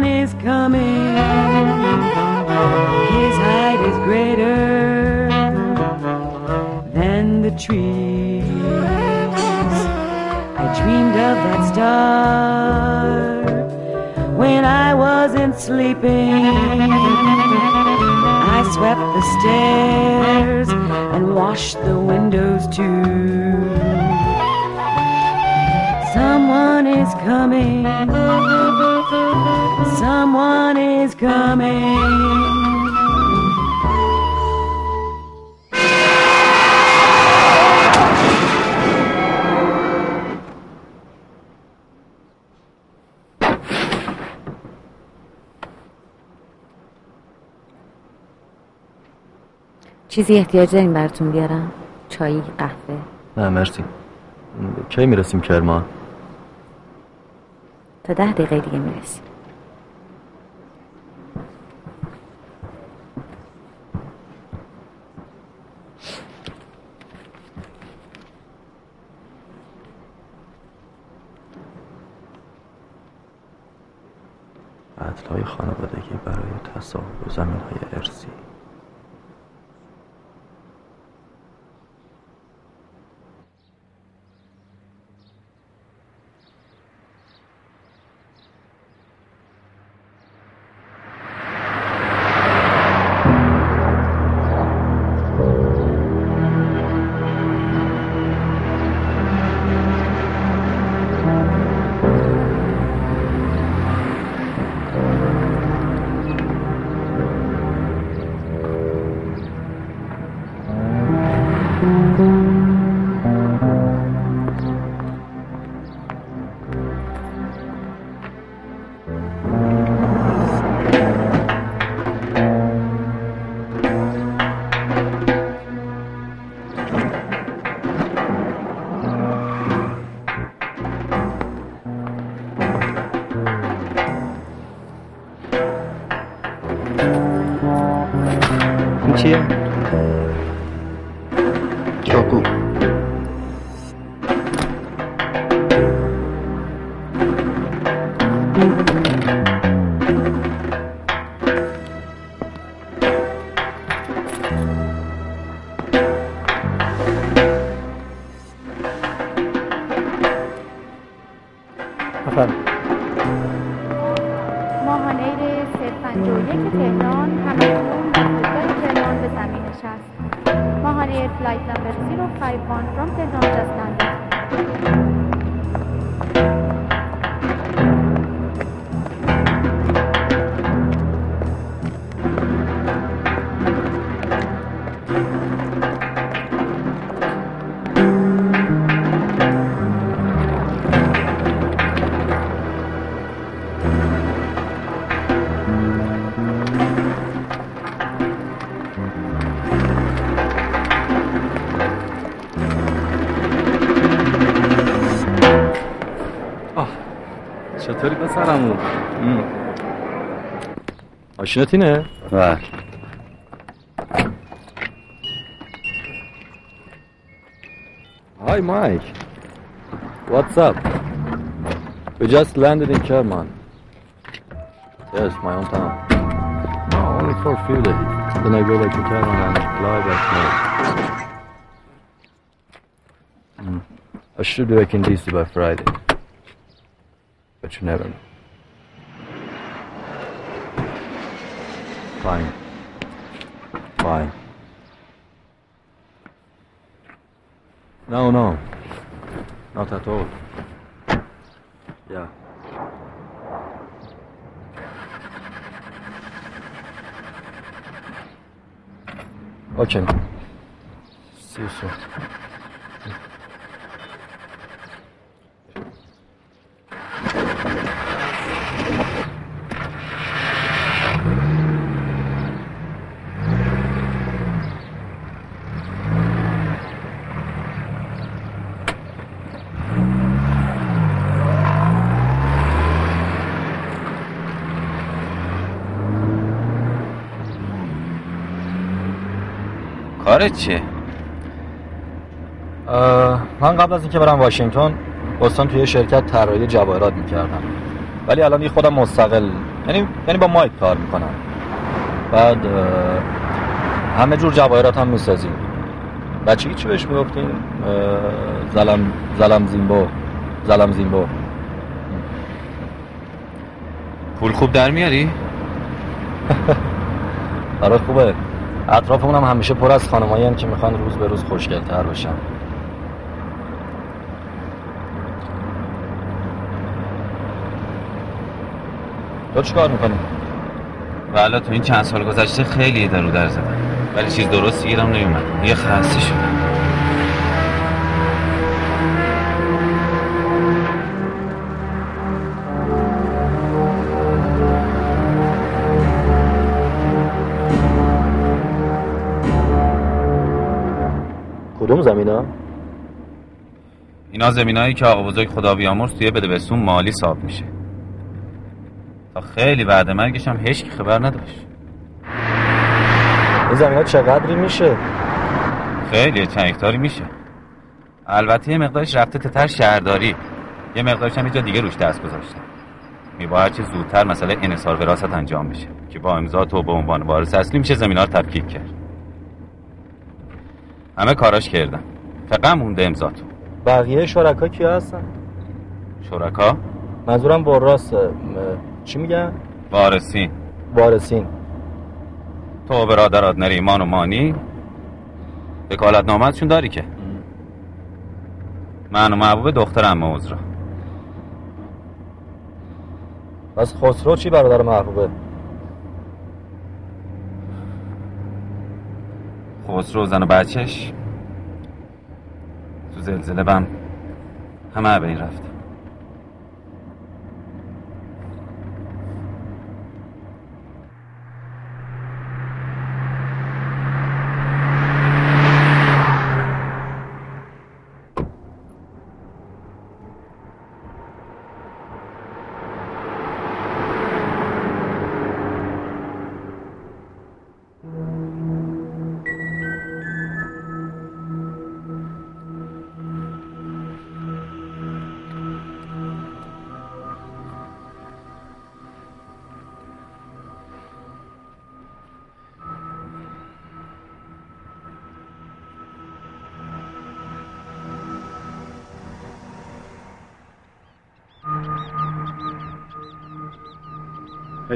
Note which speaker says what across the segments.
Speaker 1: is
Speaker 2: coming. His height is greater than the trees. I dreamed of that star when I wasn't sleeping. I swept the stairs and washed the windows too. Someone is coming. Someone is coming.
Speaker 3: چیزی احتیاج داریم براتون بیارم چای قهوه
Speaker 4: نه مرسی کی می‌رسیم کرمان
Speaker 3: تا ده دقیقه دیگه می‌رسیم.
Speaker 4: عدلهای خانوادگی برای تصاحب زمین های ارسی
Speaker 5: Ücretine.
Speaker 6: Var.
Speaker 5: Hi, Mike. What's up? We just landed in Kerman. Yes, my hometown. No, only for a few days. Then I go back to Kerman and fly back home. I should be back in DC by Friday. But you never know. Fine Fine No, no. Not at all. Yeah. Okay. See you soon.
Speaker 6: کارت چیه؟
Speaker 5: اه، من قبل از اینکه برم واشنگتن بستان توی شرکت طراحی جواهرات می‌کردم. ولی الان یه خودم مستقل یعنی یعنی با مایک کار می‌کنم. بعد همه جور جواهرات هم می‌سازیم. بچگی چی بهش می‌گفتیم؟ زلم زلم زیمبو. زلم زیمبو.
Speaker 6: پول خوب در میاری؟
Speaker 5: برات خوبه. اطرافمون هم همیشه پر از خانمایی که می‌خوان روز به روز خوشگلتر باشن تو چیکار می‌کنی؟
Speaker 6: والا تو این چند سال گذشته خیلی در رو در زدم. ولی چیز درست گیرم نیومد یه خسته شدم.
Speaker 5: زمینا؟
Speaker 6: اینا زمینایی که آقا بزرگ خدا بیامرز توی بدبستون مالی صاحب میشه. تا خیلی بعد مرگش هم هیچ خبر نداشت.
Speaker 5: این زمینا چقدری میشه؟
Speaker 6: خیلی چند هکتاری میشه. البته یه مقدارش رفته تتر شهرداری. یه مقدارش هم یه جا دیگه روش دست گذاشتم میباید چه زودتر مسئله انصار وراثت انجام بشه که با امضا تو به عنوان وارث اصلی میشه زمینا رو تفکیک کرد. همه کاراش کردم فقط مونده امضا تو
Speaker 5: بقیه شرکا کیا هستن؟
Speaker 6: شرکا؟
Speaker 5: منظورم راست چی میگن؟
Speaker 6: وارثین.
Speaker 5: وارثین.
Speaker 6: تو و برادرات نریمان و مانی وکالت نامتشون داری که؟ من و محبوب دخترم عذرا.
Speaker 5: پس خسرو چی برادر محبوبه؟
Speaker 6: خسرو زن و بچهش؟ زلزله بم همه به این رفتم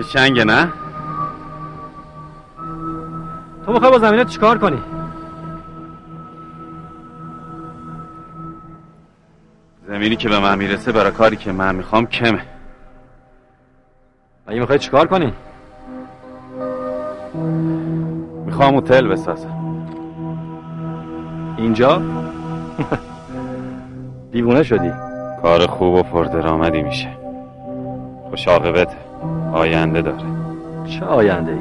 Speaker 6: شنگه نه؟
Speaker 5: تو می‌خوای با زمینه چیکار کنی؟
Speaker 6: زمینی که به من می‌رسه برای کاری که من می‌خوام کمه
Speaker 5: اگه می‌خوای چیکار کنی؟
Speaker 6: می‌خوام هتل بسازم
Speaker 5: اینجا؟ دیوونه شدی
Speaker 6: کار خوب و پردرآمدی میشه خوش عاقبته آینده داره
Speaker 5: چه آینده ای؟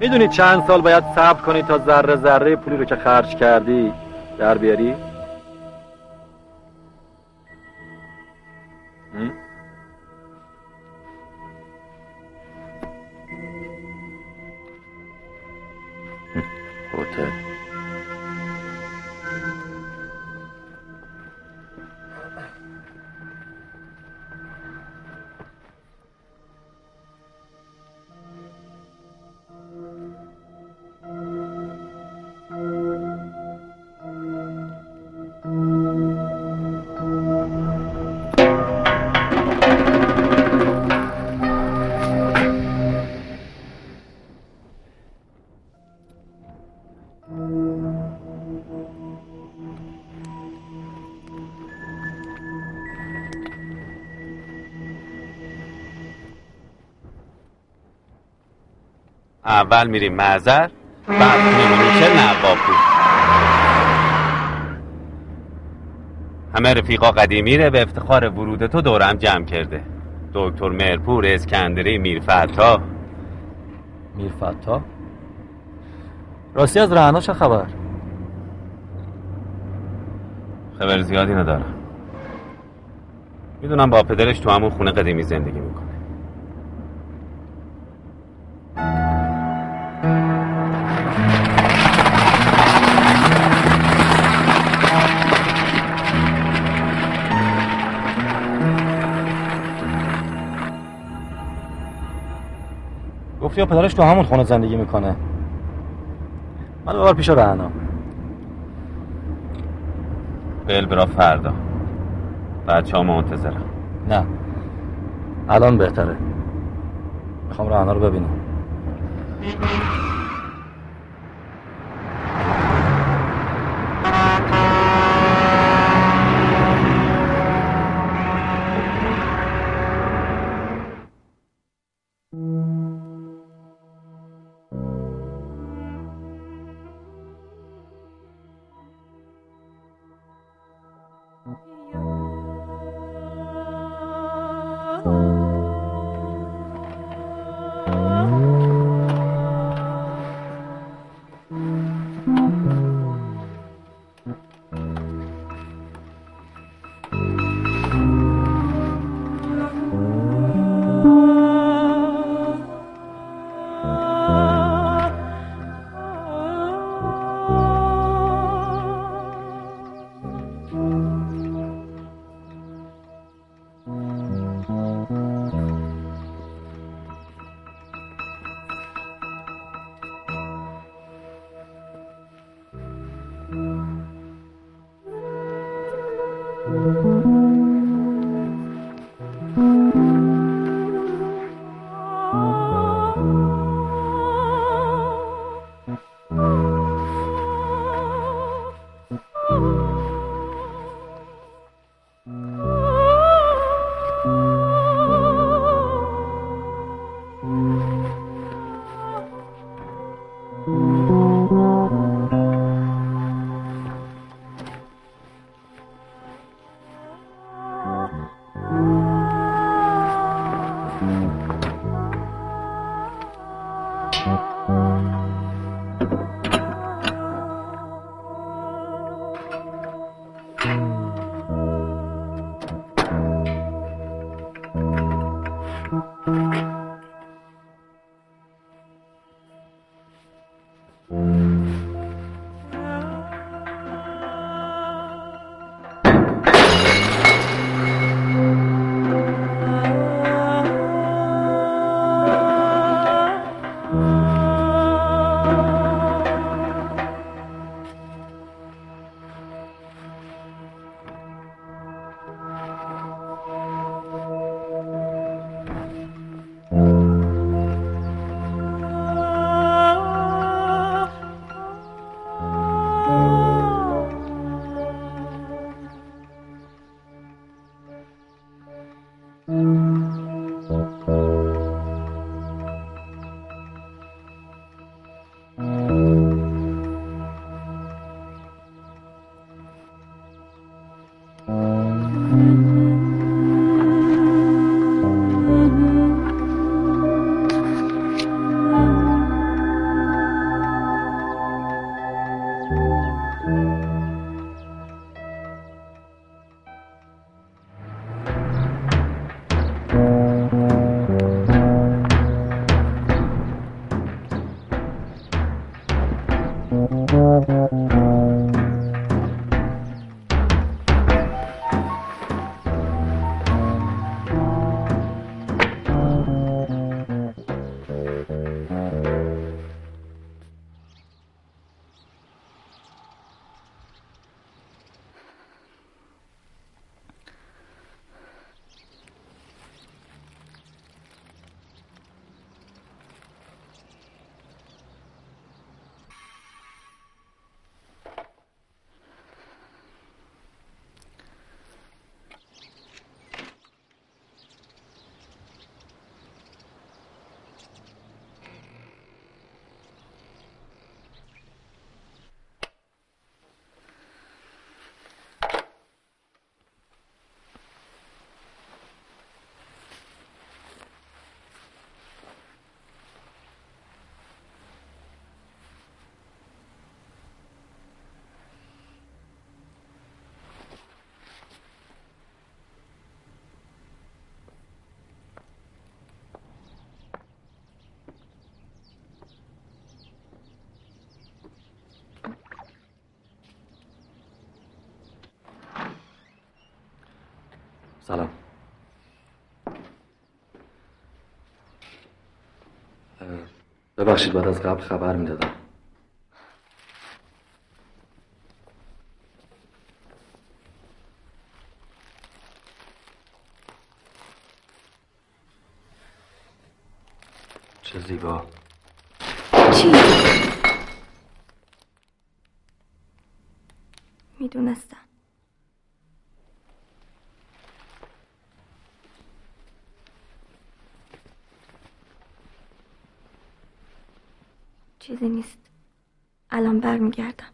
Speaker 5: می‌دونی چند سال باید صبر کنی تا ذره ذره پولی رو که خرج کردی در بیاری؟
Speaker 6: اول میریم معذر بعد میمونیم چه نقابپور همه رفیقا قدیمی ره به افتخار ورود تو دورم جمع کرده. دکتر مرپور اسکندری میرفتا.
Speaker 5: میرفتا؟ راستی از رهنا چه خبر؟
Speaker 6: خبر زیادی ندارم. می‌دونم با پدرش تو همون خونه قدیمی زندگی می‌کنه.
Speaker 5: یا پدرش تو همون خونه زندگی می‌کنه. من ببر پیش رهنا
Speaker 6: بل برا فردا. بچه ها منتظرم.
Speaker 5: نه. الان بهتره. می‌خوام رهنا رو ببینم. سلام. ببخشید بعد از قبل خبر می‌دادم چه زیبا
Speaker 7: چی؟ می‌دونستم چیزی نیست. الان برمیگردم.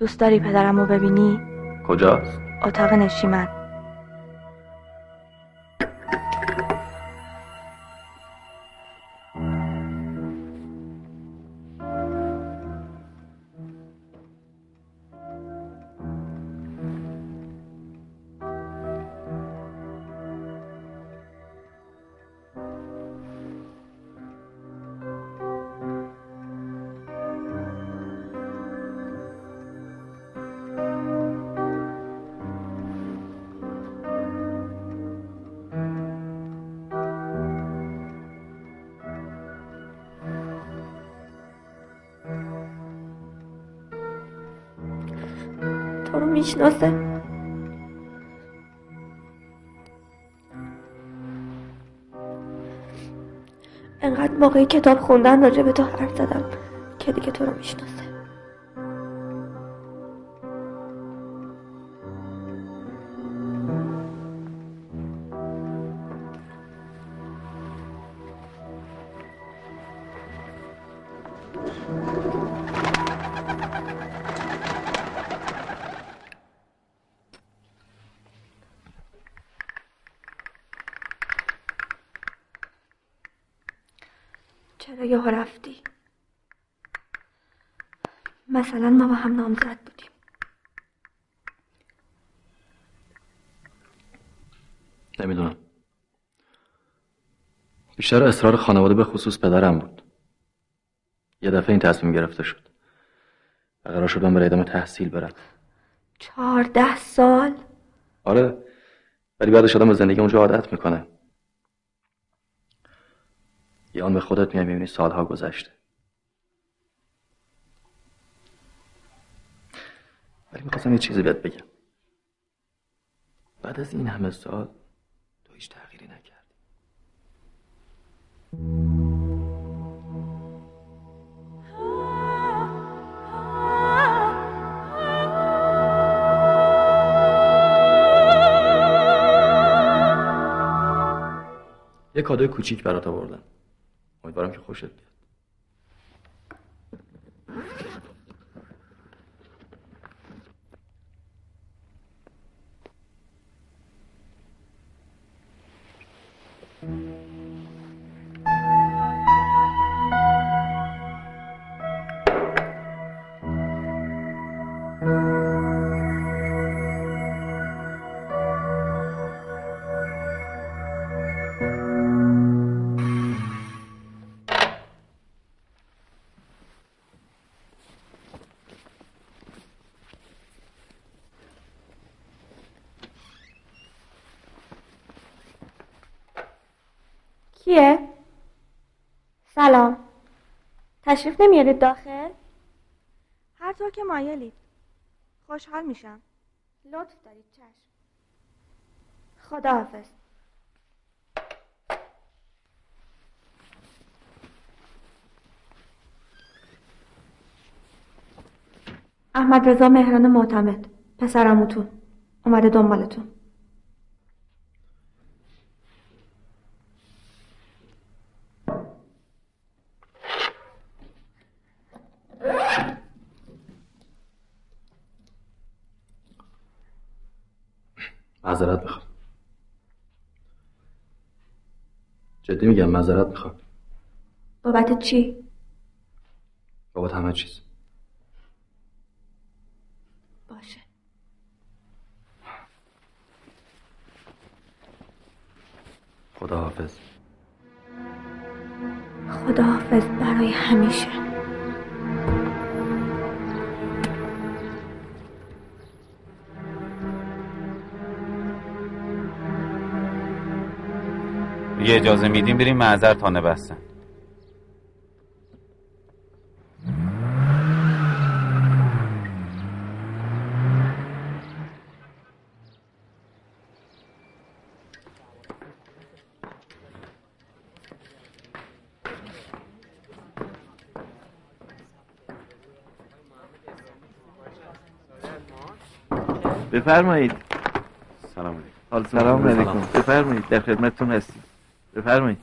Speaker 7: دوست داری پدرم رو ببینی؟
Speaker 5: کجاست؟
Speaker 7: اتاق نشیمن می‌شناسه. انقدر موقعی کتاب خوندن راجع به تو حرف زدم که دیگه تو رو می‌شناسه. مثلا ما با هم نامزد بودیم.
Speaker 5: نمی‌دونم. بیشتر اصرار خانواده به خصوص پدرم بود. یه دفعه این تصمیم گرفته شد. و قرار شد من برای ادامه تحصیل برم.
Speaker 7: چهارده سال؟
Speaker 5: آره ولی بعدش آدم به زندگی اونجا عادت می‌کنه. یه آن به خودت میای می‌بینی سالها گذشته. ولی می‌خواستم یه چیزی بهت بگم. بعد از این همه سال تو هیچ تغییری نکردی. یه کادوی کوچیک برات آوردم. امیدوارم که خوشت بیاد.
Speaker 7: کیه؟ سلام. تشریف نمیارید داخل؟ هر طور که مایلید. خوشحال میشم. لطف دارید چشم. خداحافظ. احمد رضا مهران معتمد پسرموتون. اومده دنبالتون.
Speaker 5: معذرت می‌خوام. جدی میگم معذرت می‌خوام.
Speaker 7: بابت چی؟
Speaker 5: بابت همه چیز.
Speaker 7: باشه.
Speaker 5: خداحافظ.
Speaker 7: خداحافظ برای همیشه.
Speaker 6: دیگه اجازه میدیم بریم معذر تانه بستن
Speaker 8: بفرمایید.
Speaker 6: سلام علیکم.
Speaker 8: سلام. علیکم. بفرمایید. در خدمتتون هستیم. بفرمایید.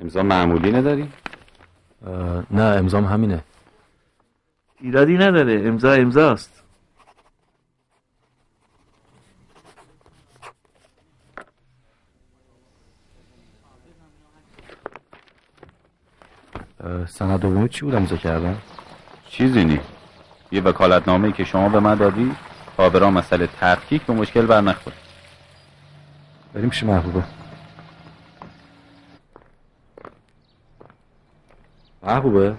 Speaker 6: امضا معمولی نداری؟
Speaker 5: نه امضام همینه.
Speaker 8: ایرادی نداره. امضا امضاست.
Speaker 5: سند دومی چی بود امضا کردن
Speaker 6: چیزی نی. یه وکالتنامه که شما به من دادی تا برا مسئله تحقیق به مشکل بر نخوره
Speaker 5: بریم پیش محبوبه. محبوبه؟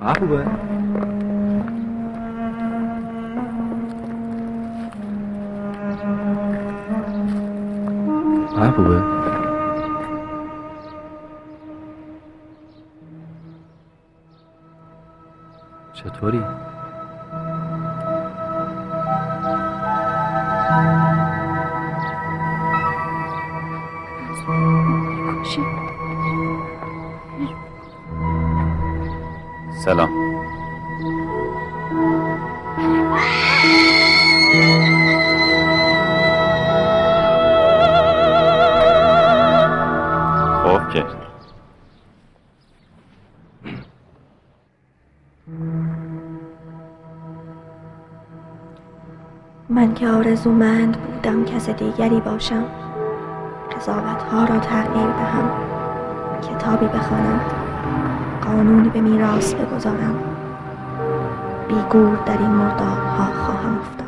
Speaker 5: محبوبه؟ محبوبه چطوری؟
Speaker 6: سلام.
Speaker 7: که آرزومند بودم کس دیگری باشم. قضاوت ها را تغییر دهم. کتابی بخوانم. قانونی به میراث بگذارم. بیگور در این مردابها خواهم افتاد.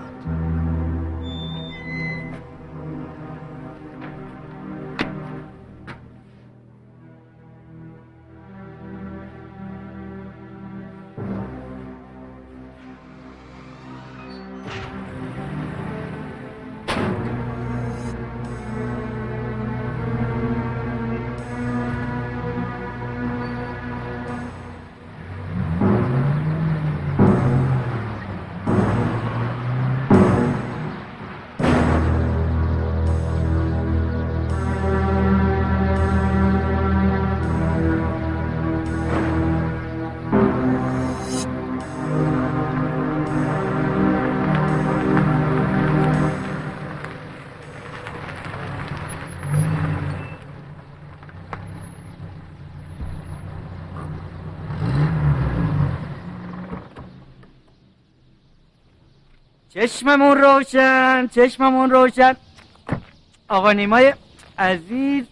Speaker 9: چشممون روشن چشممون روشن. آقا نیمای عزیز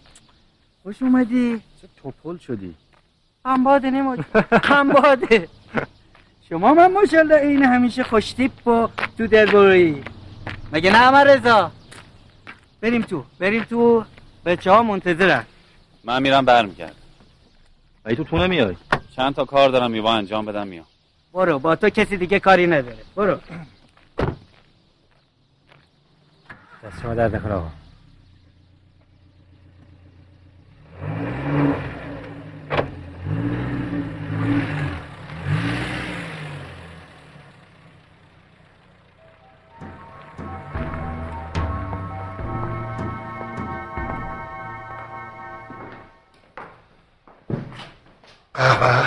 Speaker 9: خوش اومدی.
Speaker 5: چه توپل شدی.
Speaker 9: هم باده نماد هم باده شما من ماشالله این همیشه خوشتیپ و تو درباری مگه نه همه رضا؟ بریم تو بریم تو. بچه ها منتظرن.
Speaker 6: من میرم برمیگردم.
Speaker 5: ای تو تو نمیای؟
Speaker 6: چند تا کار دارم میوا انجام بدم میام.
Speaker 9: برو با تو کسی دیگه کاری نداره. برو.
Speaker 10: دست شما درد نکنه آقا.
Speaker 11: قهوه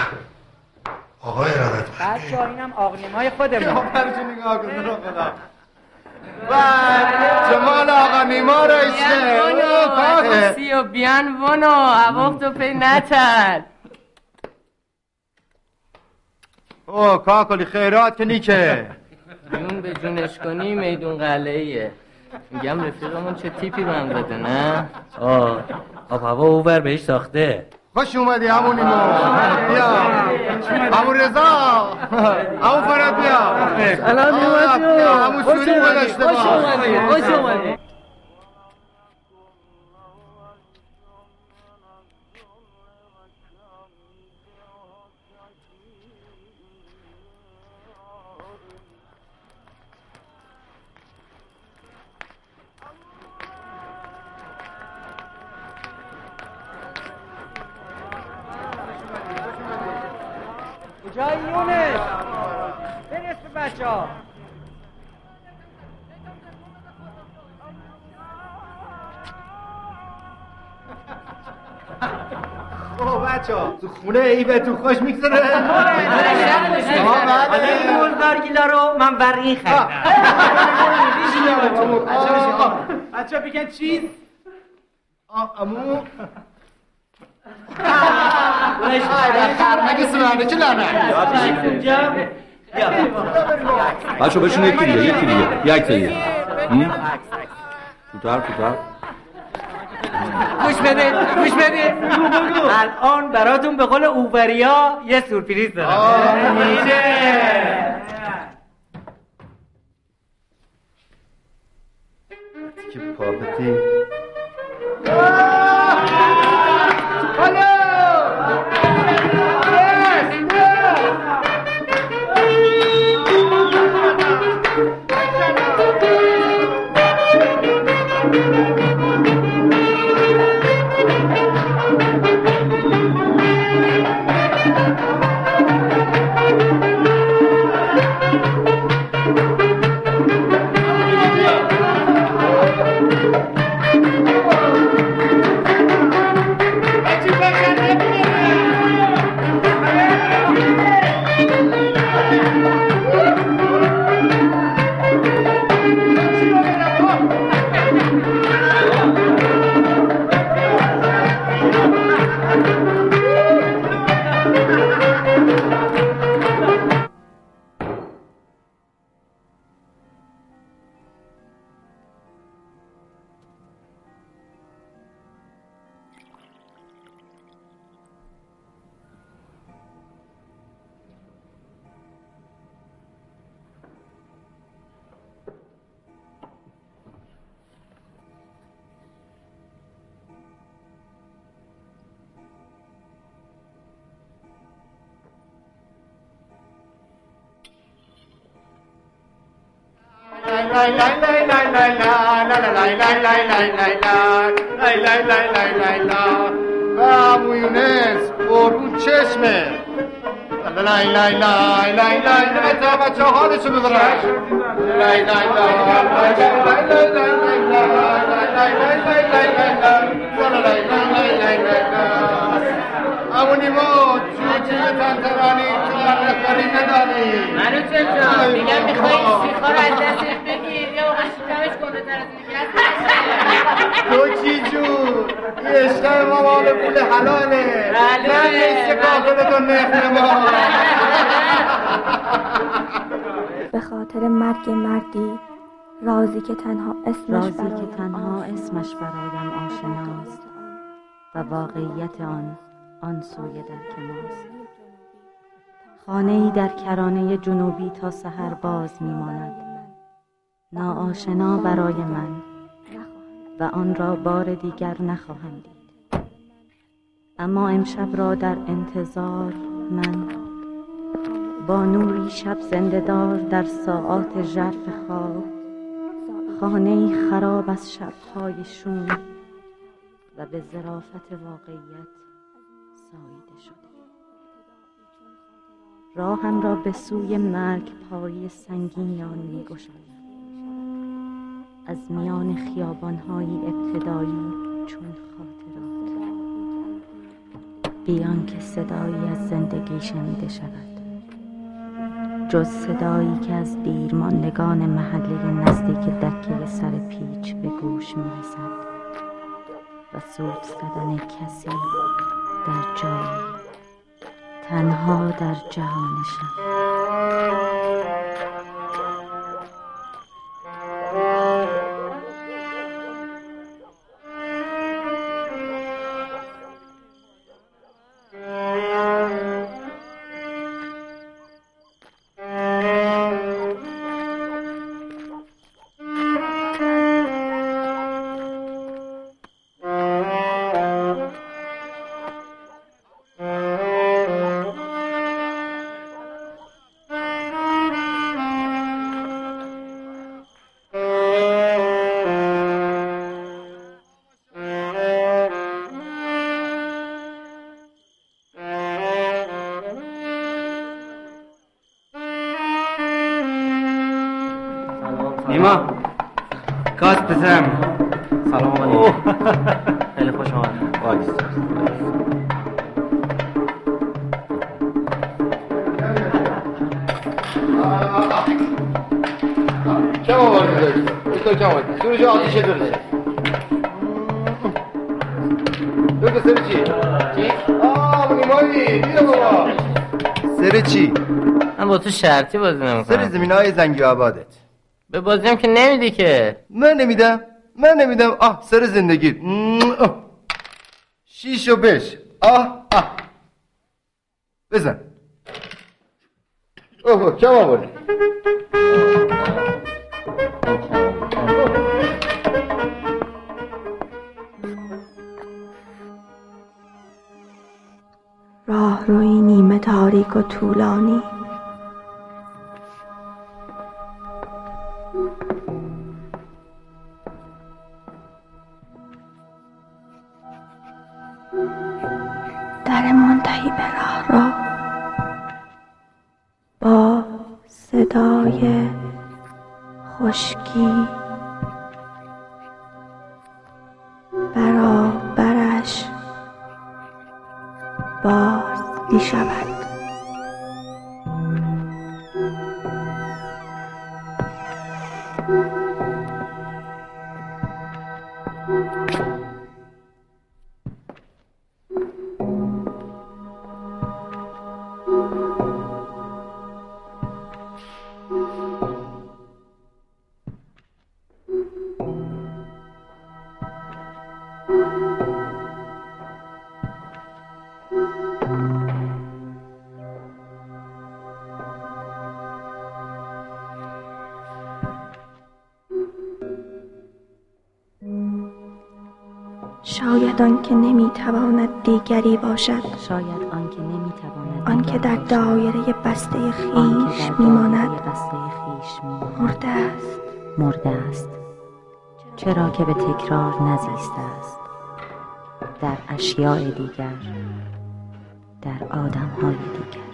Speaker 11: آقای ارادت
Speaker 9: بچه ها اینم آقنیمای خودمون.
Speaker 11: جمال آقا نیما رئیسه
Speaker 12: سی و بیان ونو عواق تو پی نتر.
Speaker 11: او کاکلی خیرات که نیکه.
Speaker 12: جون به جونش کنی میدون قلعه ایه میگم رفیقمون چه تیپی من بده نه؟
Speaker 10: آه آب هوا اوور بهش ساخته.
Speaker 11: خوش اومدی همون نیما بیا. همون رضا. همون فرد بیا. بیا،
Speaker 12: جون.
Speaker 11: همون سوری
Speaker 12: اومدی،
Speaker 11: گذاشته
Speaker 12: خوش
Speaker 11: ما.
Speaker 12: اومدی، خوش اومدی.
Speaker 9: کجای یونس برس به بچه
Speaker 11: او بچه تو خونه ای به تو خوش میگذره
Speaker 9: این مولدارگیلا رو من برای خریدم
Speaker 11: بچه بگن چیز امو خرمگه سرانه که لعنت
Speaker 5: بچه بشون یکی دیگه یکی دیگه. یک تا دیگه؟ زودتر زودتر
Speaker 9: گوش بده گوش بده. الان براتون به قول اوبریا یه سورپریز دارم.
Speaker 11: که پاپتی امو یونس قربون چشمه لای لای لای لای لای لای تا بچه حالشو ببرن لای لای لای لای لای لای لای امو نیما چیه چیه تنترانی تو لرنکاری نداری
Speaker 12: منو چه جان میگم می‌خوای این سیخا رو از دستش بگیر یا آقا شکمش کنه تر از
Speaker 11: تو چی جون این عشق ما مال پول حلاله. نه نیست کافه به تو نخل ما.
Speaker 7: به خاطر مرگ مردی رازی که تنها اسمش
Speaker 13: رازی
Speaker 7: برایم
Speaker 13: که تنها. اسمش برایم آشناست. و واقعیت آن آن سوی در کناست خانه ای در کرانه جنوبی تا سحر باز میماند. ناآشنا برای من و آن را بار دیگر نخواهم دید. اما امشب را در انتظار من
Speaker 3: با نوری شب زنده دار در ساعات ژرف خواب خانه خراب از شبهای شوم و به ظرافت واقعیت ساییده شده. راهم را به سوی مرگ پایی سنگینیان می گشاید از میان خیابانهای ابتدایی چون خاطرات. بیان که صدایی از زندگی شنیده شود. جز صدایی که از دیرماندگان محله نزدیک دکه سر پیچ به گوش می رسد و سوت زدن کسی در جایی تنها در جهان
Speaker 10: نیما. کاس پسرم. سلام علیکم. خیلی خوش آمد
Speaker 12: کم آوردی دکتر دکتر کم آوردی. سروش آتیش درشه دکتر سر چی؟ چی؟ آه نیمایی. بیا بابا.
Speaker 11: سر چی؟
Speaker 10: من با تو شرطی بازی
Speaker 11: سر
Speaker 10: نمی‌کنم.
Speaker 11: زمین های زنگی آبادت.
Speaker 10: به بازیم که نمیدی که.
Speaker 11: من نمیدم من نمیدم. آه سر زندگی. شیش و بش آه آه. بزن.
Speaker 12: اوه کم آوردی.
Speaker 7: راه روی نیمه تاریک و طولانی. باشد.
Speaker 3: شاید آنکه نمی‌تواند
Speaker 7: آنکه در دایره بسته خیش
Speaker 3: در
Speaker 7: میماند
Speaker 3: دایره بسته خیش میماند.
Speaker 7: مرده است.
Speaker 3: مرده است. چرا که به تکرار نزیسته است. در اشیاء دیگر در آدمهای دیگر.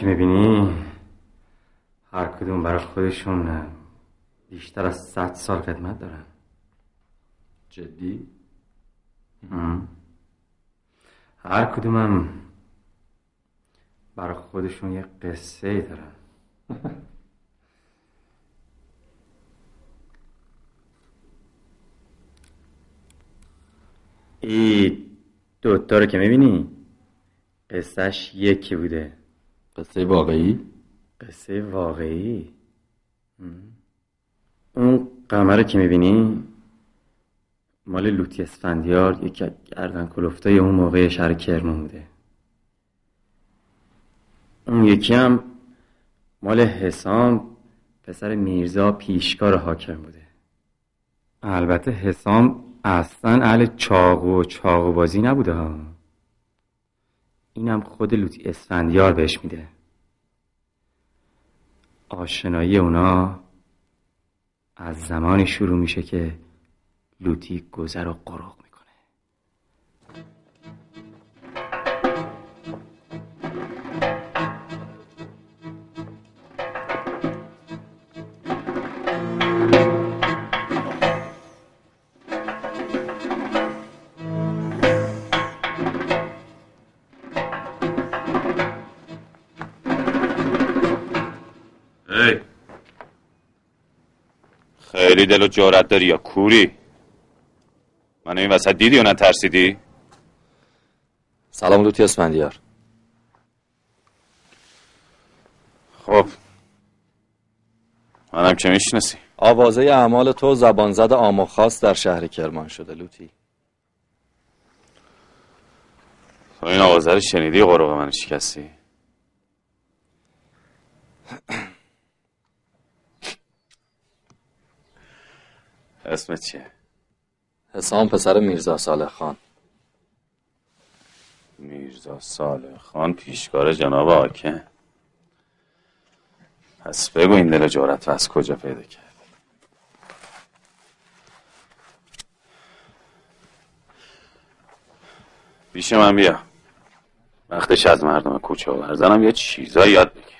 Speaker 10: که می‌بینی هر کدوم برای خودشون بیشتر از صد سال خدمت دارن
Speaker 5: جدی؟
Speaker 10: ام. هر کدومم برای خودشون یه قصه ای دارن ای دوتا رو که می‌بینی قصهش یکی بوده
Speaker 5: قصه واقعی؟
Speaker 10: قصه واقعی. اون قمر که می‌بینی؟ مال لوتی اسفندیار یکی گردن کلفتای اون موقع شهر کرمان بوده. اون یکی هم مال حسام پسر میرزا پیشکار حاکم بوده. البته حسام اصلا اهل چاقو و چاقو بازی نبوده ها. اینم خود لوتی اسفندیار بهش میده. آشنایی اونا از زمانی شروع میشه که لوتی گذر و قرق می‌کنه.
Speaker 6: خیلی دل و جارت داری یا کوری؟ من این وسط دیدی و نترسیدی؟
Speaker 5: سلام لوتی اسفندیار.
Speaker 6: خب. منم که می‌شناسی.
Speaker 5: آوازه اعمال تو زبان زد عام و خاص در شهر کرمان شده لوتی.
Speaker 6: تو این آوازه رو شنیدی قرق من شکستی؟ اسمت چیه؟
Speaker 5: حسام پسر میرزا صالح خان.
Speaker 6: میرزا صالح خان پیشکار جناب حاکم. پس بگو این دل جارت از کجا پیدا کرد؟ پیش من بیا. وقتش از مردم کوچه و برزنم یه چیزایی یاد بگیر.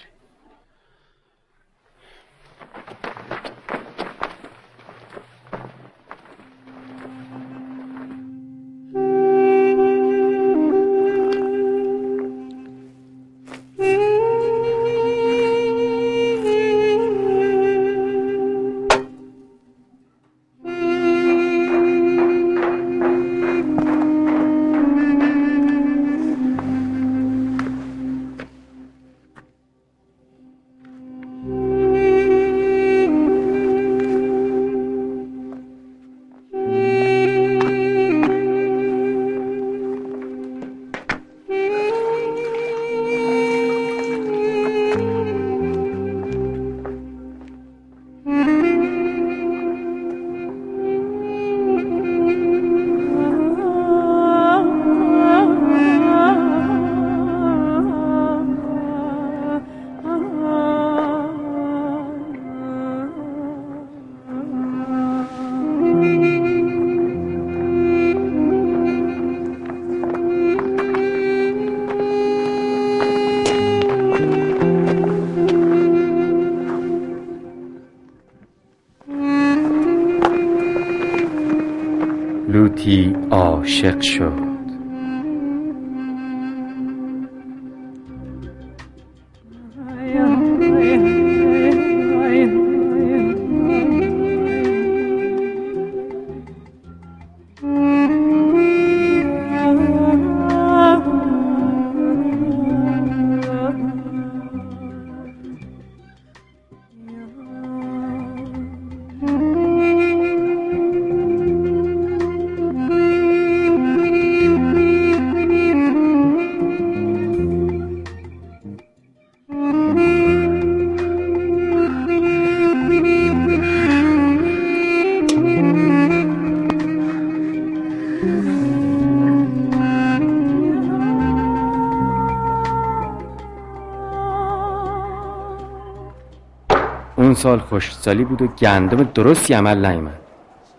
Speaker 10: سال خشکسالی بود و گندم درستی عمل نیامد.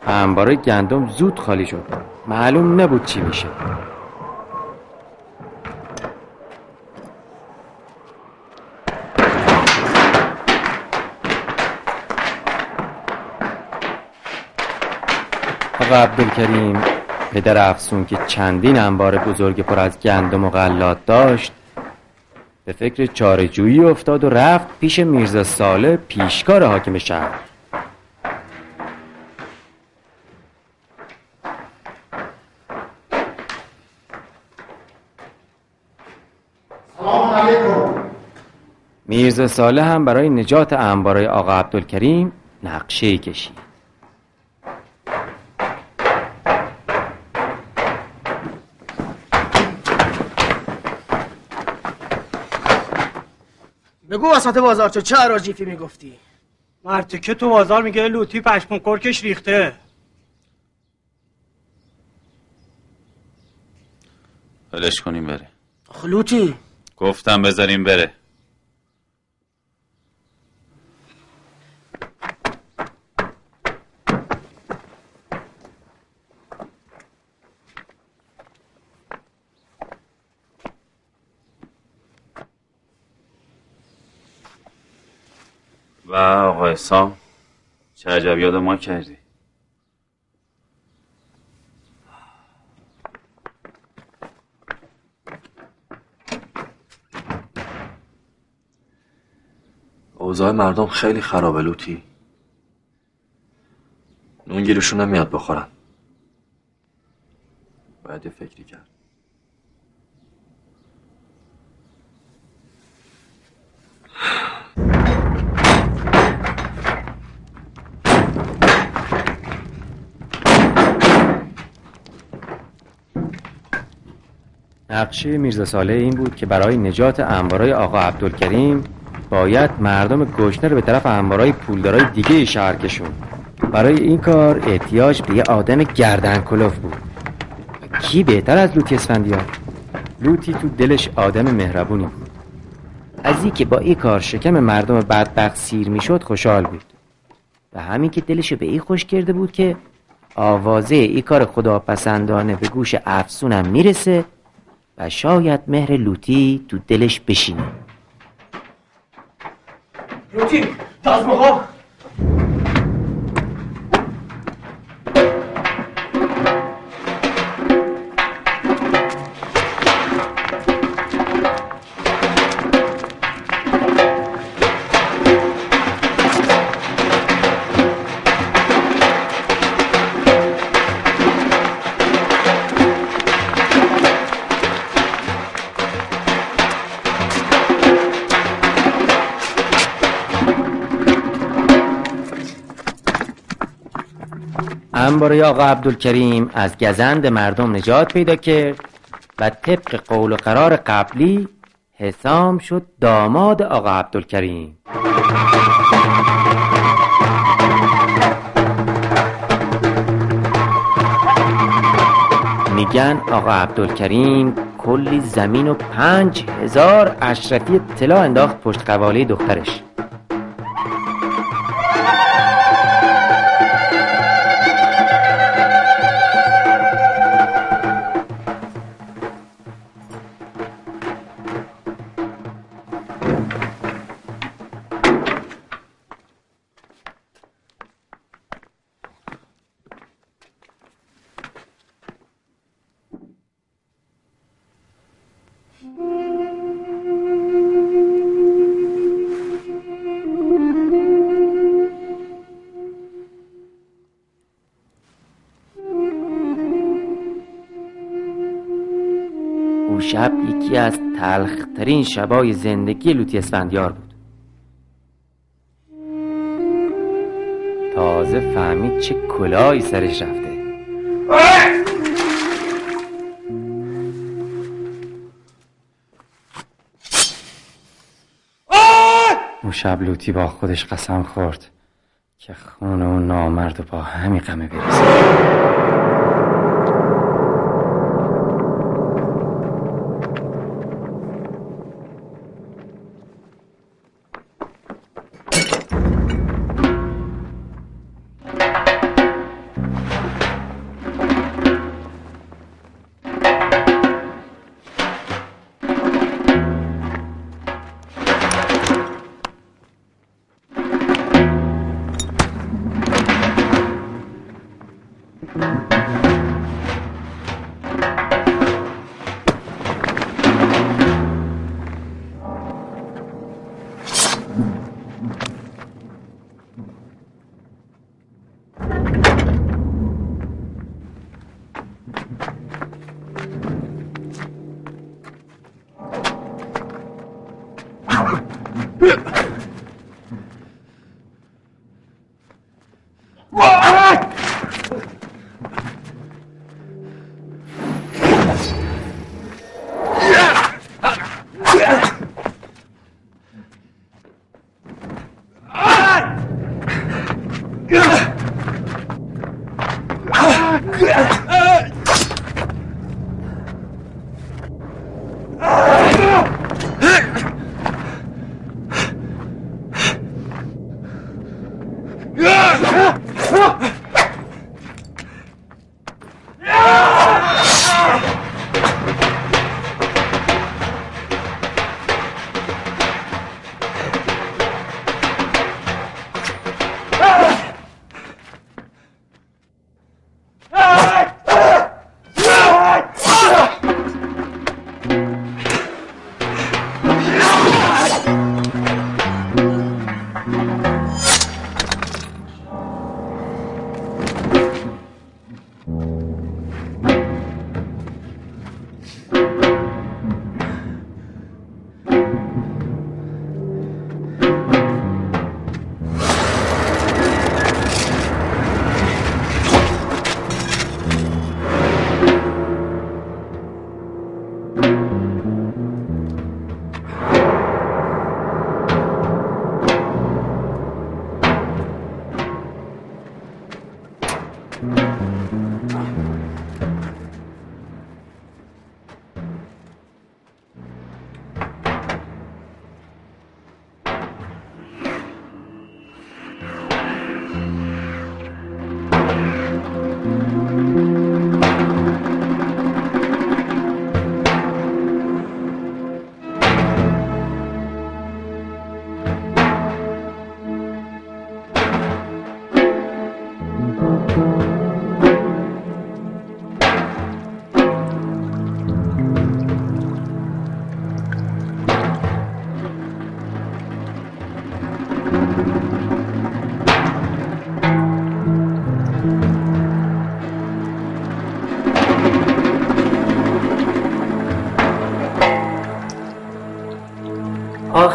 Speaker 10: انبار گندم زود خالی شد. معلوم نبود چی میشه. آقا عبدالکریم پدر افسون که چندین انبار بزرگ پر از گندم و غلات داشت به فکر چارجویی افتاد و رفت پیش میرزا ساله پیشکار حاکم شهر. میرزا ساله هم برای نجات انبارای آقا عبدالکریم نقشه کشید.
Speaker 14: بگو وسط بازار تو چه عراجیفی می‌گفتی؟
Speaker 15: مرتی که تو بازار میگه لوتی پشمون کرکش ریخته.
Speaker 6: ولش کنیم بره.
Speaker 14: خلوتی
Speaker 6: گفتم بذاریم بره. و آقا حسام چه عجب یاد ما کردی.
Speaker 5: اوضاع مردم خیلی خرابه لوتی. نون گیرشون نمیاد بخورن. باید یه فکری کرد.
Speaker 10: نقشه میرزا صالح این بود که برای نجات انبارای آقا عبدالکریم باید مردم گشنه رو به طرف انبارای پولدارای دیگه شهر کشون برای این کار احتیاج به یه آدم گردن کلوف بود. کی بهتر از لوتی اسفندیار؟ لوتی تو دلش آدم مهربونی بود. از این که با این کار شکم مردم بدبخت سیر می‌شد خوشحال بود. و همین که دلش به این خوش کرده بود که آوازه این کار خداپسندانه به گوش افسونم می‌رسه و شاید مهر لوتی تو دلش بشینه.
Speaker 14: لوتی داز
Speaker 10: انبارای آقا عبدالکریم از گزند مردم نجات پیدا کرد و طبق قول و قرار قبلی حسام شد داماد آقا عبدالکریم. میگن آقا عبدالکریم کلی زمین و پنج هزار اشرفی طلا انداخت پشت قواله دخترش. شب یکی از تلخترین شبای زندگی لوتی اسفندیار بود. تازه فهمید چه کلاهی سرش رفته. اون شب لوتی با خودش قسم خورد که خون اون نامرد و با همین قمه برسه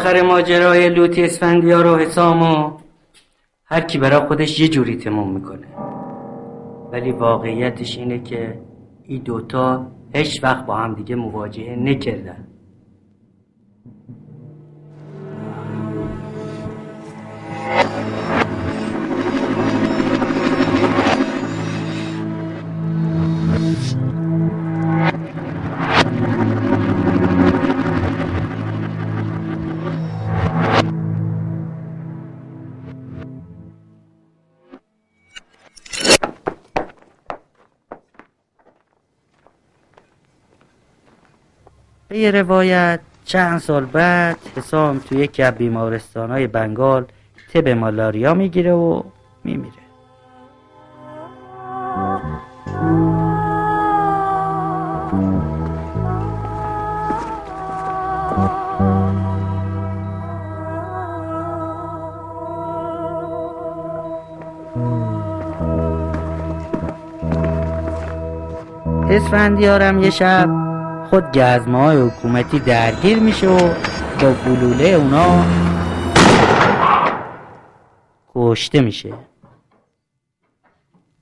Speaker 2: آخر ماجرای لوتی اسفندیار و حسام و هر کی برای خودش یه جوری تموم می‌کنه. ولی واقعیتش اینه که این دوتا هیچ وقت با هم دیگه مواجهه نکردن. یه روایت چند سال بعد حسام توی یکی از بیمارستان های بنگال تب مالاریا می‌گیره و میمیره. اسفندیارم یه شب خود گزمه های حکومتی درگیر میشه و با گلوله اونا کشته میشه.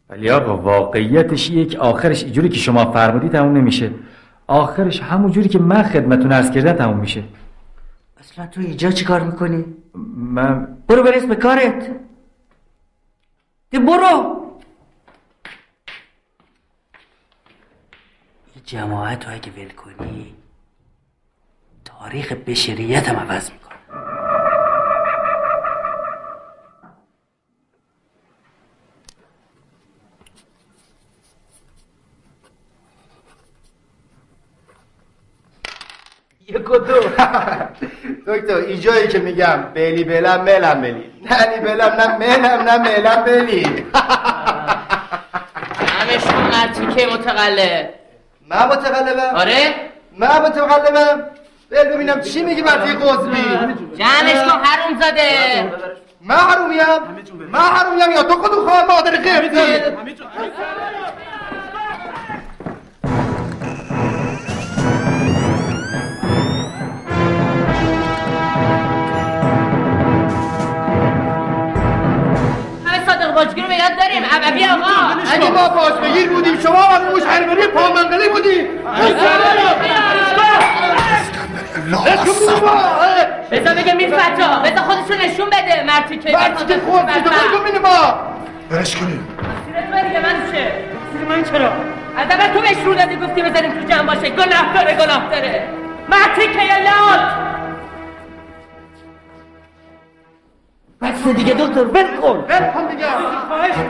Speaker 10: ولی آقا واقعیتش که آخرش اینجوری که شما فرمودی تموم نمیشه. آخرش همون جوری که من خدمتون عرض کردم تموم میشه.
Speaker 2: اصلا تو اینجا چی کار می‌کنی؟
Speaker 10: من
Speaker 2: برو برس به کارت. برو. جماعت رو اگه ول کنی تاریخ بشریت هم عوض می‌کنه.
Speaker 11: یک و دو. دکتر اینجایی که میگم بلی بلم ملم بلی. نه نی بلم نه ملم نه ملم بلی.
Speaker 16: همش مرتیکه متقلب؟
Speaker 11: من متقلبم
Speaker 16: آره؟
Speaker 11: من متقلبم بل ببینم چی میگی مرتی قزبی
Speaker 16: جمعش کن حروم زاده
Speaker 11: من حرومیم. من حرومیم یا تو خودو خواه مادر خیرتی
Speaker 16: رو به یاد داریم عببی آقا.
Speaker 11: اگه ما باش بگیر بودیم. شما آقا موش هرمانی پامنگلی بودیم.
Speaker 16: بذار بگه میفتا بذار خودشو نشون بده. مرتیکه
Speaker 11: مرتیکه خود تو بگو بینی ما
Speaker 17: برش کنیم
Speaker 16: تو دیگه من چه؟ سیر من چرا؟ از اول تو بهش رو دادی گفتی بذاریم تو جمع باشه. گناه داره گناه داره مرتیکه یا لات.
Speaker 2: بس دیگه دکتر ول کن.
Speaker 11: ول کن دیگه.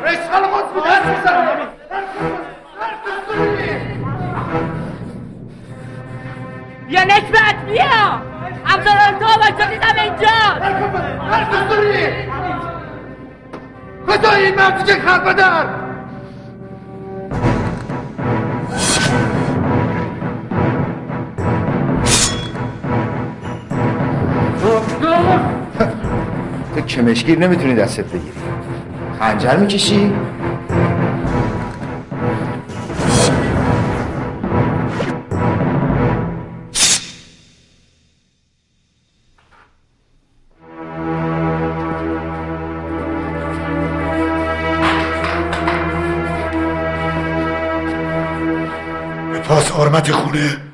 Speaker 11: رشقال قزبی دست می‌زنم
Speaker 16: بیا. نکبت بیا تو بچه دیدم اینجا.
Speaker 11: هر دستوری خدای این مردی که خلق کمشگیر نمی‌تونی دستت بگیری خنجر می‌کشی؟
Speaker 17: پاس خونه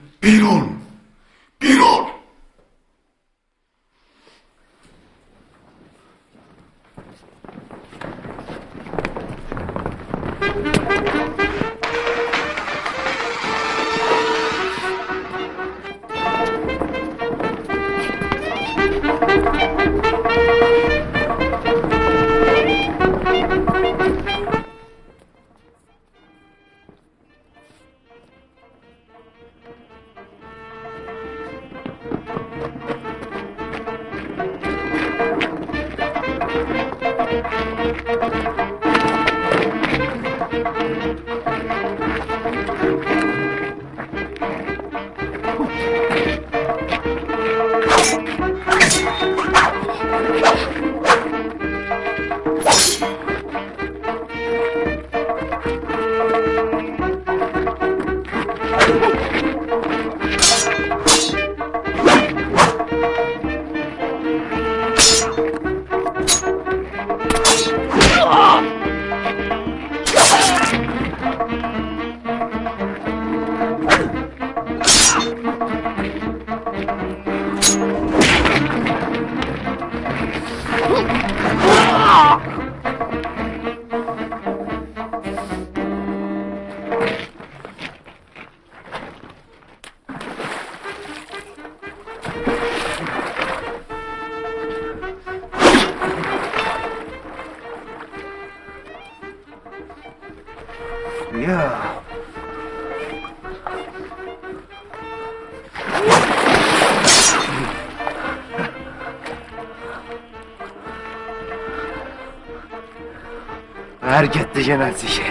Speaker 18: Ergetti genel sişi.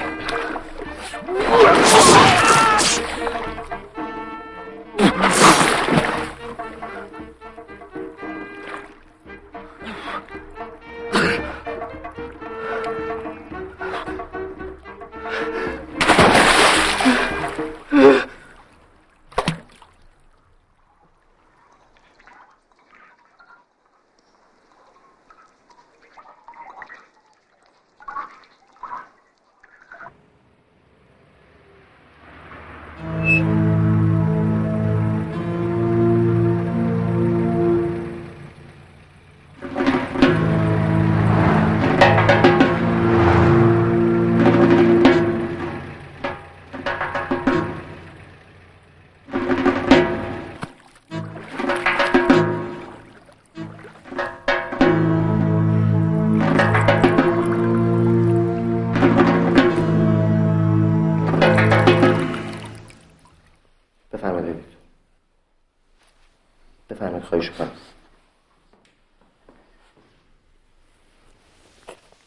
Speaker 18: خواهش کنم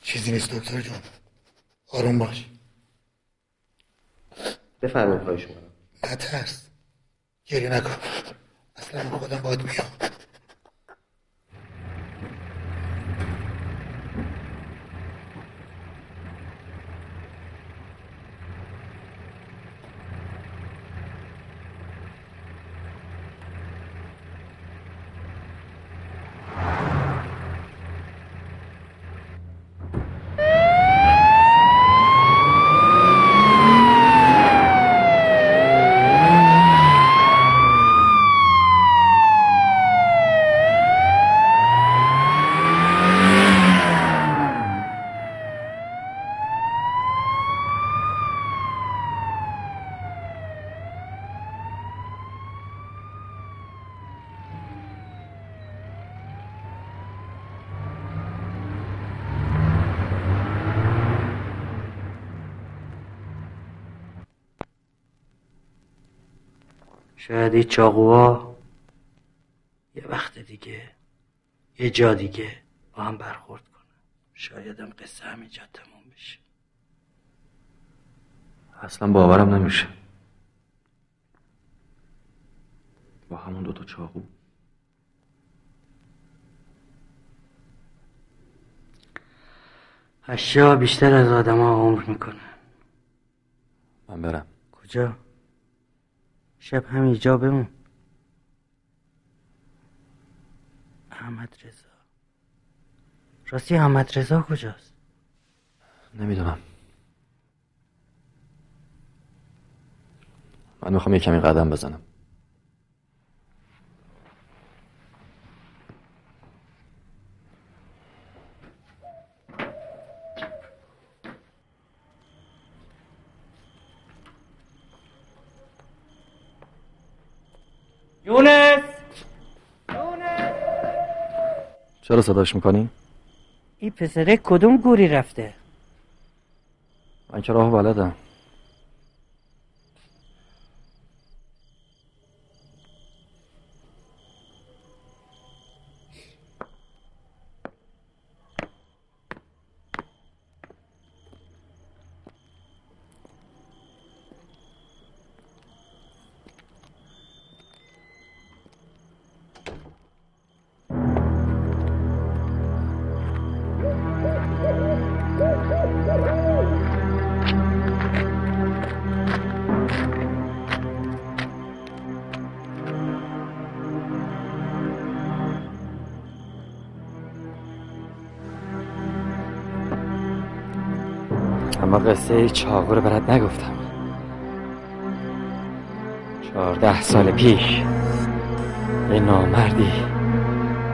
Speaker 17: چیزی نیست دکتر جان. آروم باش.
Speaker 18: بفرمایید خواهش کنم
Speaker 17: نترس. گریه نکن. اصلا خودم باید میام
Speaker 9: این چاقوها. یه وقت دیگه یه جا دیگه با هم برخورد کنه شاید هم قصه همینجا تموم بشه.
Speaker 5: اصلا باورم نمیشه. با همون دوتا چاقو.
Speaker 9: اشیا بیشتر از آدما عمر می‌کنه
Speaker 5: من برم.
Speaker 9: کجا؟ شب همینجا بمون. احمد رضا. راستی احمد رضا کجاست؟
Speaker 5: نمی‌دونم. من می‌خوام یه کمی قدم بزنم.
Speaker 9: یونس!
Speaker 5: چرا صداش می‌کنی؟
Speaker 9: این پسره کدوم گوری رفته؟
Speaker 5: من که راه بلدم.
Speaker 10: قصه چاقو رو برات نگفتم. چهارده سال پیش یه نامردی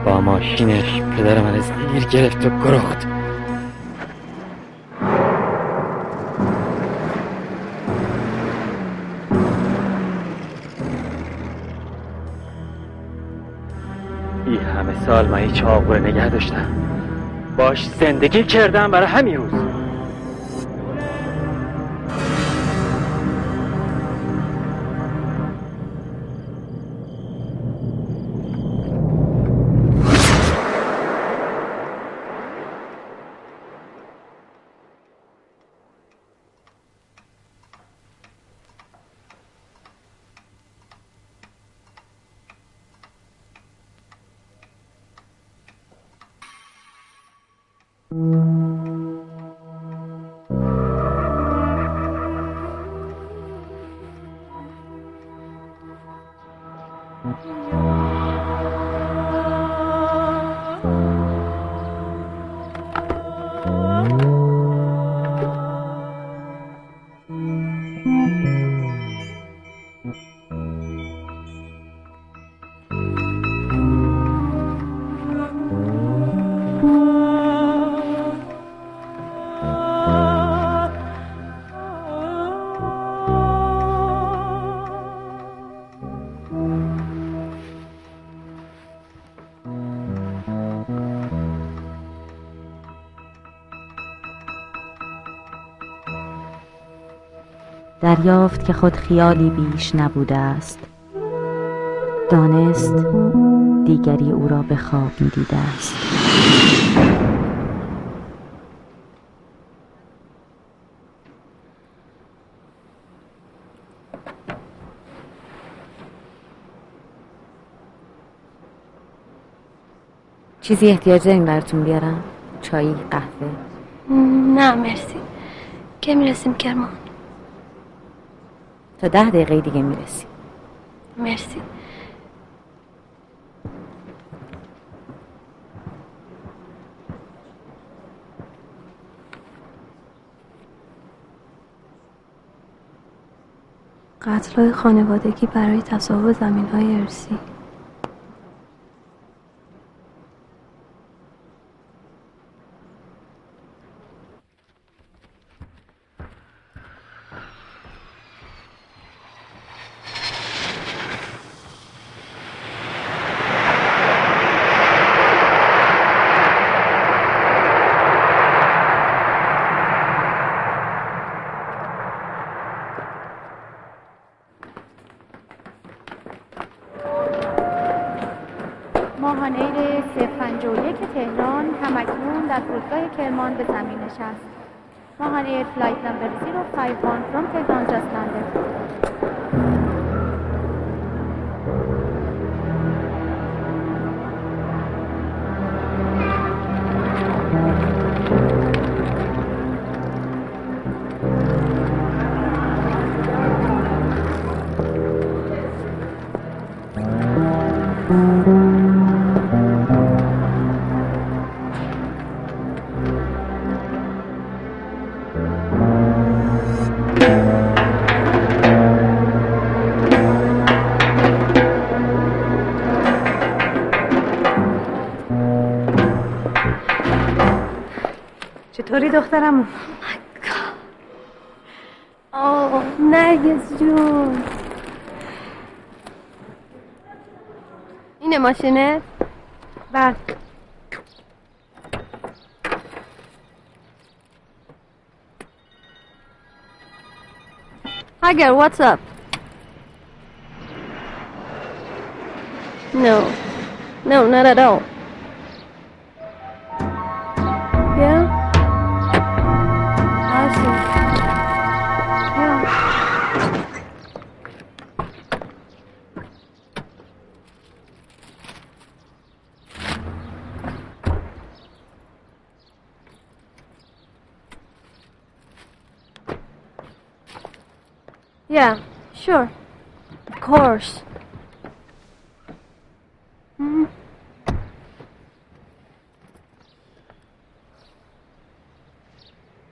Speaker 10: با ماشینش پدر من زیر گرفت و گرخت. این همه سال من یه چاقو نگه داشتم. باش زندگی کردم برای همین روز.
Speaker 3: دریافت که خود خیالی بیش نبوده است. دانست دیگری او را به خواب می دیده است. چیزی احتیاج داریم براتون بیارم؟ چایی قهوه؟
Speaker 19: نه مرسی. که می‌رسیم کرمان.
Speaker 3: تا ده دقیقه دیگه می‌رسیم.
Speaker 19: مرسی. قتلهای خانوادگی برای تصاحب زمین های ارسی.
Speaker 4: ماهانیر 051 تهران همکنون در فرودگاه کرمان به زمین نشست. ماهانیر فلایت نمبر 051 from Tehran just landed.
Speaker 3: چطوری دخترم
Speaker 19: آه نرگس جون اینه ماشینه؟
Speaker 3: بله
Speaker 19: Hi girl, what's up? No. No, not at all. Sure. Of course. Mhm.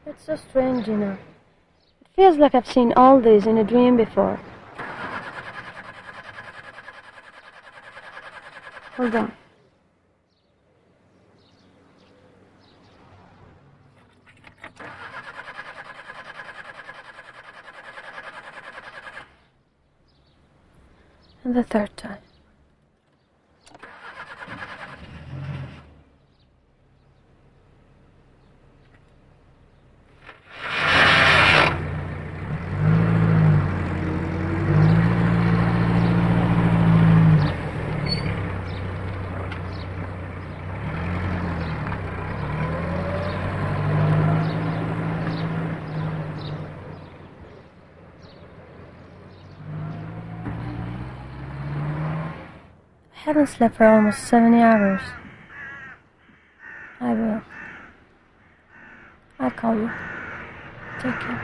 Speaker 19: It's so strange, you know. It feels like I've seen all this in a dream before. Hold on. And the third time. I haven't slept for almost 70 hours. I will. I'll call you. Take care.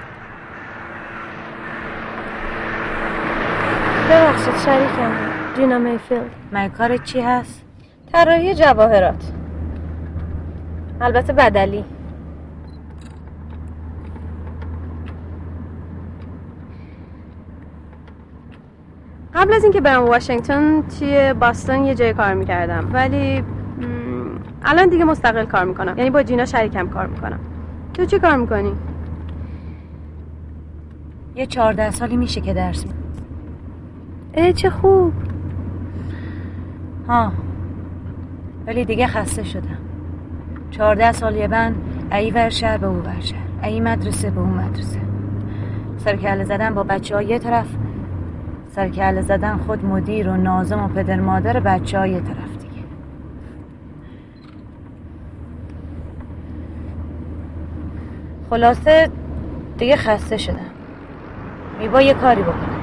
Speaker 19: ببخشید شریکم جینا میفیلد
Speaker 13: مگه کارت چی هست؟
Speaker 19: طراحی جواهرات البته بدلی قبل از اینکه برم واشنگتن توی باستون یه جای کار می‌کردم. ولی م، الان دیگه مستقل کار می‌کنم. یعنی با جینا شریکم کار می‌کنم. تو چی کار می‌کنی؟
Speaker 13: یه چهارده سالی میشه که درس می-
Speaker 19: اه چه خوب.
Speaker 13: ها. ولی دیگه خسته شدم. چهارده سال یه بند ای ور شهر به او ور شهر. ای مدرسه به اون مدرسه. سرکله زدن با بچه ها یه طرف سرکله زدن خود مدیر و نازم و پدر مادر بچه ها یه طرف دیگه. خلاصه دیگه خسته شدم. میبا یه کاری بکنم.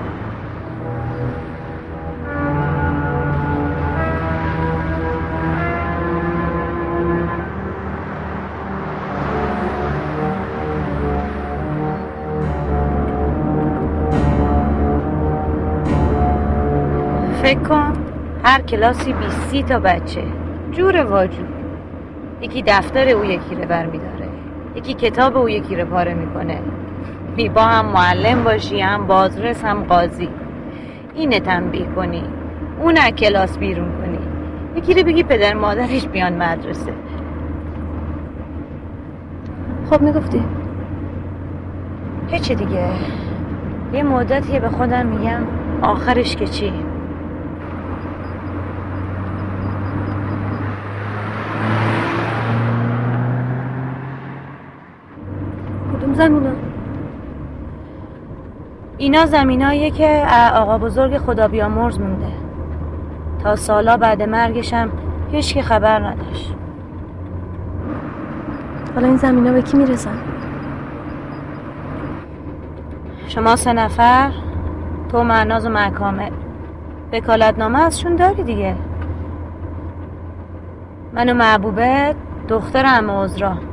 Speaker 13: هر کلاسی بیستی تا بچه. جور واجور یکی دفتر او یکی رو برمیداره. یکی کتاب او یکی رو پاره می‌کنه. میبا هم معلم باشی هم بازرس هم قاضی. اینه تنبیه کنی. اون کلاس بیرون کنی. یکی رو بگی پدر مادرش بیان مدرسه.
Speaker 19: خب می‌گفتی؟
Speaker 13: هیچی دیگه. یه مدتیه به خودم میگم. آخرش که چی؟
Speaker 19: زمینا
Speaker 13: اینا زمیناییه که آقا بزرگ خدا بیامرز مونده. تا سالا بعد مرگشم هیچ کی خبر نداشت.
Speaker 19: حالا این زمینا به کی می‌رسن؟
Speaker 13: شما سه نفر تو معناز و مکامل. وکالتنامه ازشون داری دیگه. من و محبوبه دختر عذرا.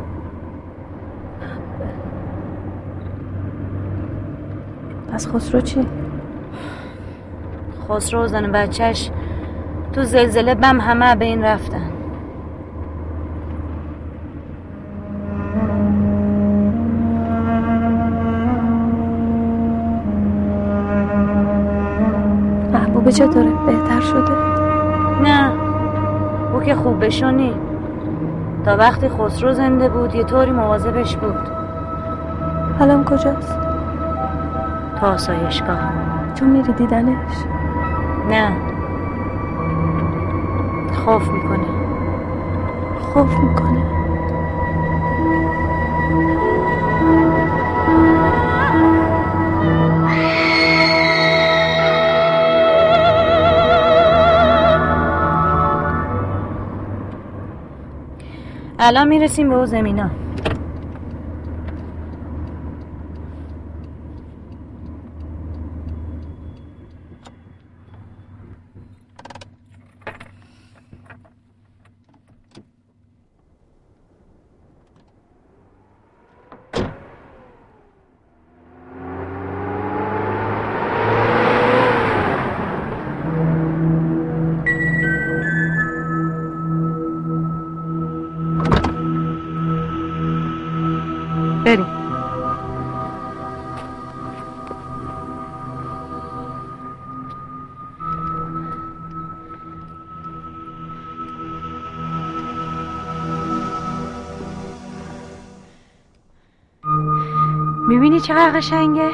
Speaker 19: پس خسرو چی؟
Speaker 13: خسرو و زن بچهش تو زلزله بم همه به این رفتن.
Speaker 19: محبوبه چطوره؟ بهتر شده؟
Speaker 13: نه. او که خوب بشونی. تا وقتی خسرو زنده بود یه طوری مواظبش بود.
Speaker 19: حالا کجاست؟
Speaker 13: تا آسایشگاه
Speaker 19: چون میری دیدنش؟
Speaker 13: نه. خوف می‌کنه
Speaker 19: خوف می‌کنه
Speaker 13: الان می‌رسیم به او زمینا چقدر قشنگه؟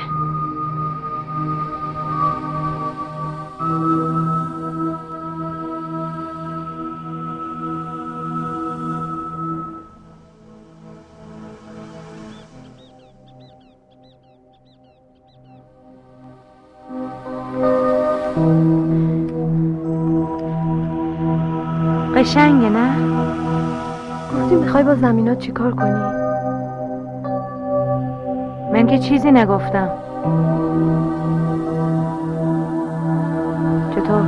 Speaker 13: قشنگه نه؟
Speaker 19: گفتی می‌خوای با زمینات چیکار کنی؟
Speaker 13: من که چیزی نگفتم. چطور؟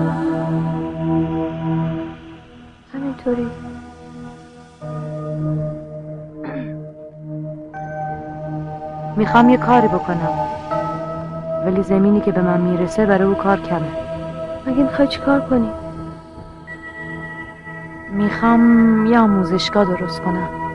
Speaker 19: همینطوری.
Speaker 13: می‌خوام یه کاری بکنم. ولی زمینی که به من می‌رسه برای او کار کمه.
Speaker 19: مگه می‌خوای چیکار کنی؟
Speaker 13: می‌خوام یه آموزشگاه درست کنم.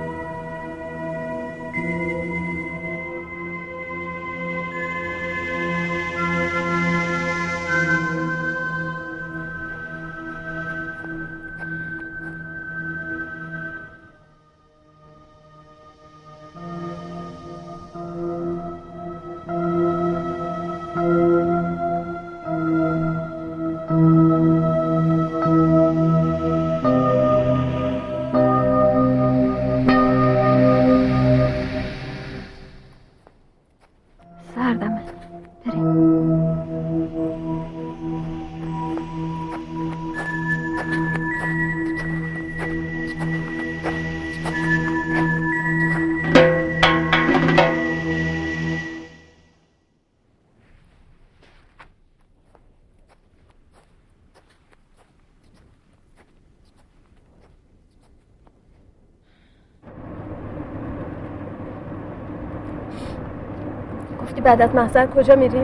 Speaker 19: بعد از محضر کجا میری؟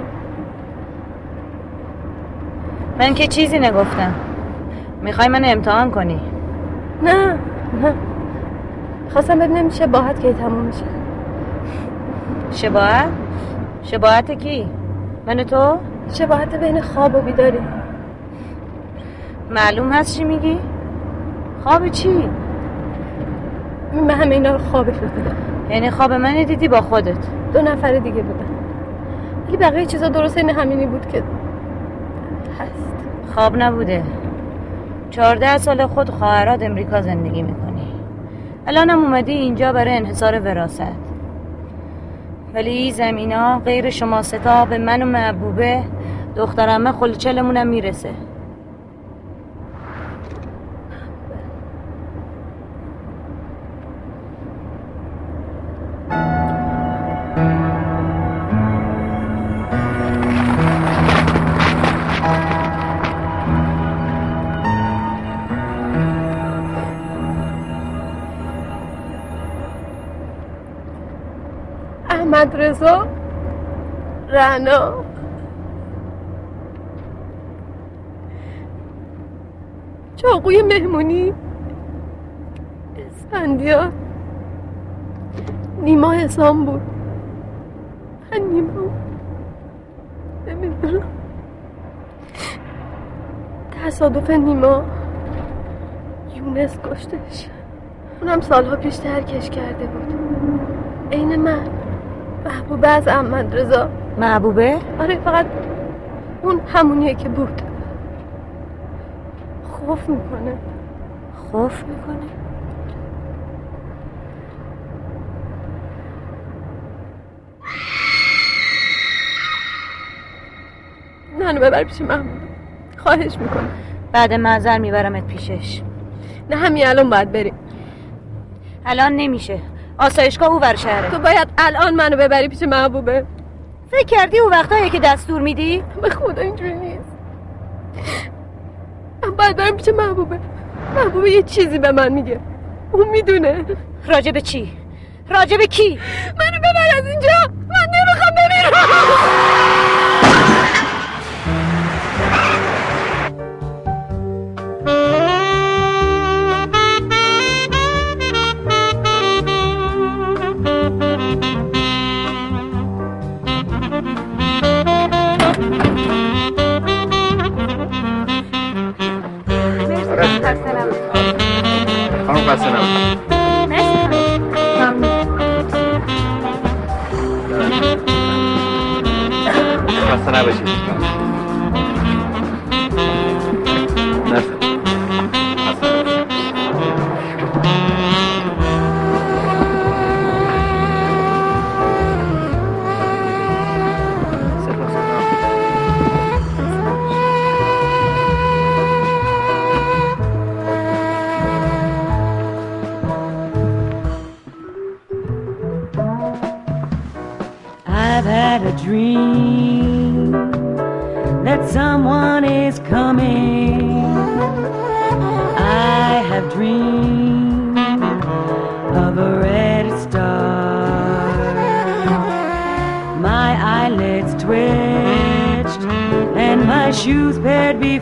Speaker 13: من که چیزی نگفتم می‌خوای من امتحان کنی
Speaker 19: نه نه خواستم ببینم شباهت کی تموم میشه
Speaker 13: شباهت؟ شباهت کی؟ من تو؟
Speaker 19: شباهت بین خواب و بیداری
Speaker 13: معلوم هست چی میگی؟ خواب چی؟
Speaker 19: من همه اینا رو خوابش رو دیدم
Speaker 13: یعنی خواب من دیدی با خودت
Speaker 19: دو نفر دیگه بودن ولی بقیه چیزا درست این همینی بود که هست.
Speaker 13: خواب نبوده. چهارده سال خود خواهرات امریکا زندگی می‌کنی. الانم اومدی اینجا برای انحصار وراست ولی این زمین ها غیر شما ستا به من و محبوبه دخترمه خلچلمونم می‌رسه.
Speaker 19: رنا چاقوی مهمونی؟ اسفندیار. نیما حسام بود. من نیما. نمی‌دونم. تصادف نیما. یونس کشتش. اونم سالها پیش ترکش کرده بود. عین من. محبوبه از احمد رضا.
Speaker 13: محبوبه؟
Speaker 19: آره فقط اون همونیه که بود. خوف می‌کنه.
Speaker 13: خوف می‌کنه؟
Speaker 19: منو ببر پیش محبوبه خواهش می‌کنم.
Speaker 13: بعد معذر میبرمت پیشش.
Speaker 19: نه همین الان باید بریم.
Speaker 13: الان نمیشه. آسایشگاه او ور شهره.
Speaker 19: تو باید الان منو ببری پیش محبوبه.
Speaker 13: فکر کردی اون وقتایی که دستور میدی؟
Speaker 19: به خدا اینجوری نیست من باید برم پیش محبوبه محبوبه یه چیزی به من میگه اون می‌دونه
Speaker 13: راجب چی؟ راجب کی؟
Speaker 19: منو ببر از اینجا من نمی‌خوام بمیرم
Speaker 18: خانم خسته نباشید.
Speaker 2: خسته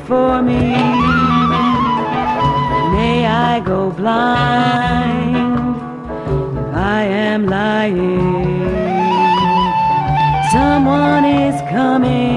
Speaker 2: before me. May I go blind if I am lying. Someone is coming.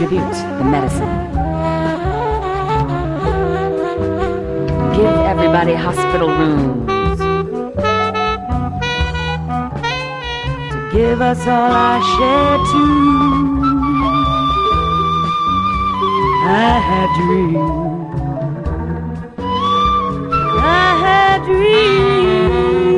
Speaker 2: Distribute the medicine. Give everybody hospital rooms. To give us all our share too. I had dreams. I had dreams.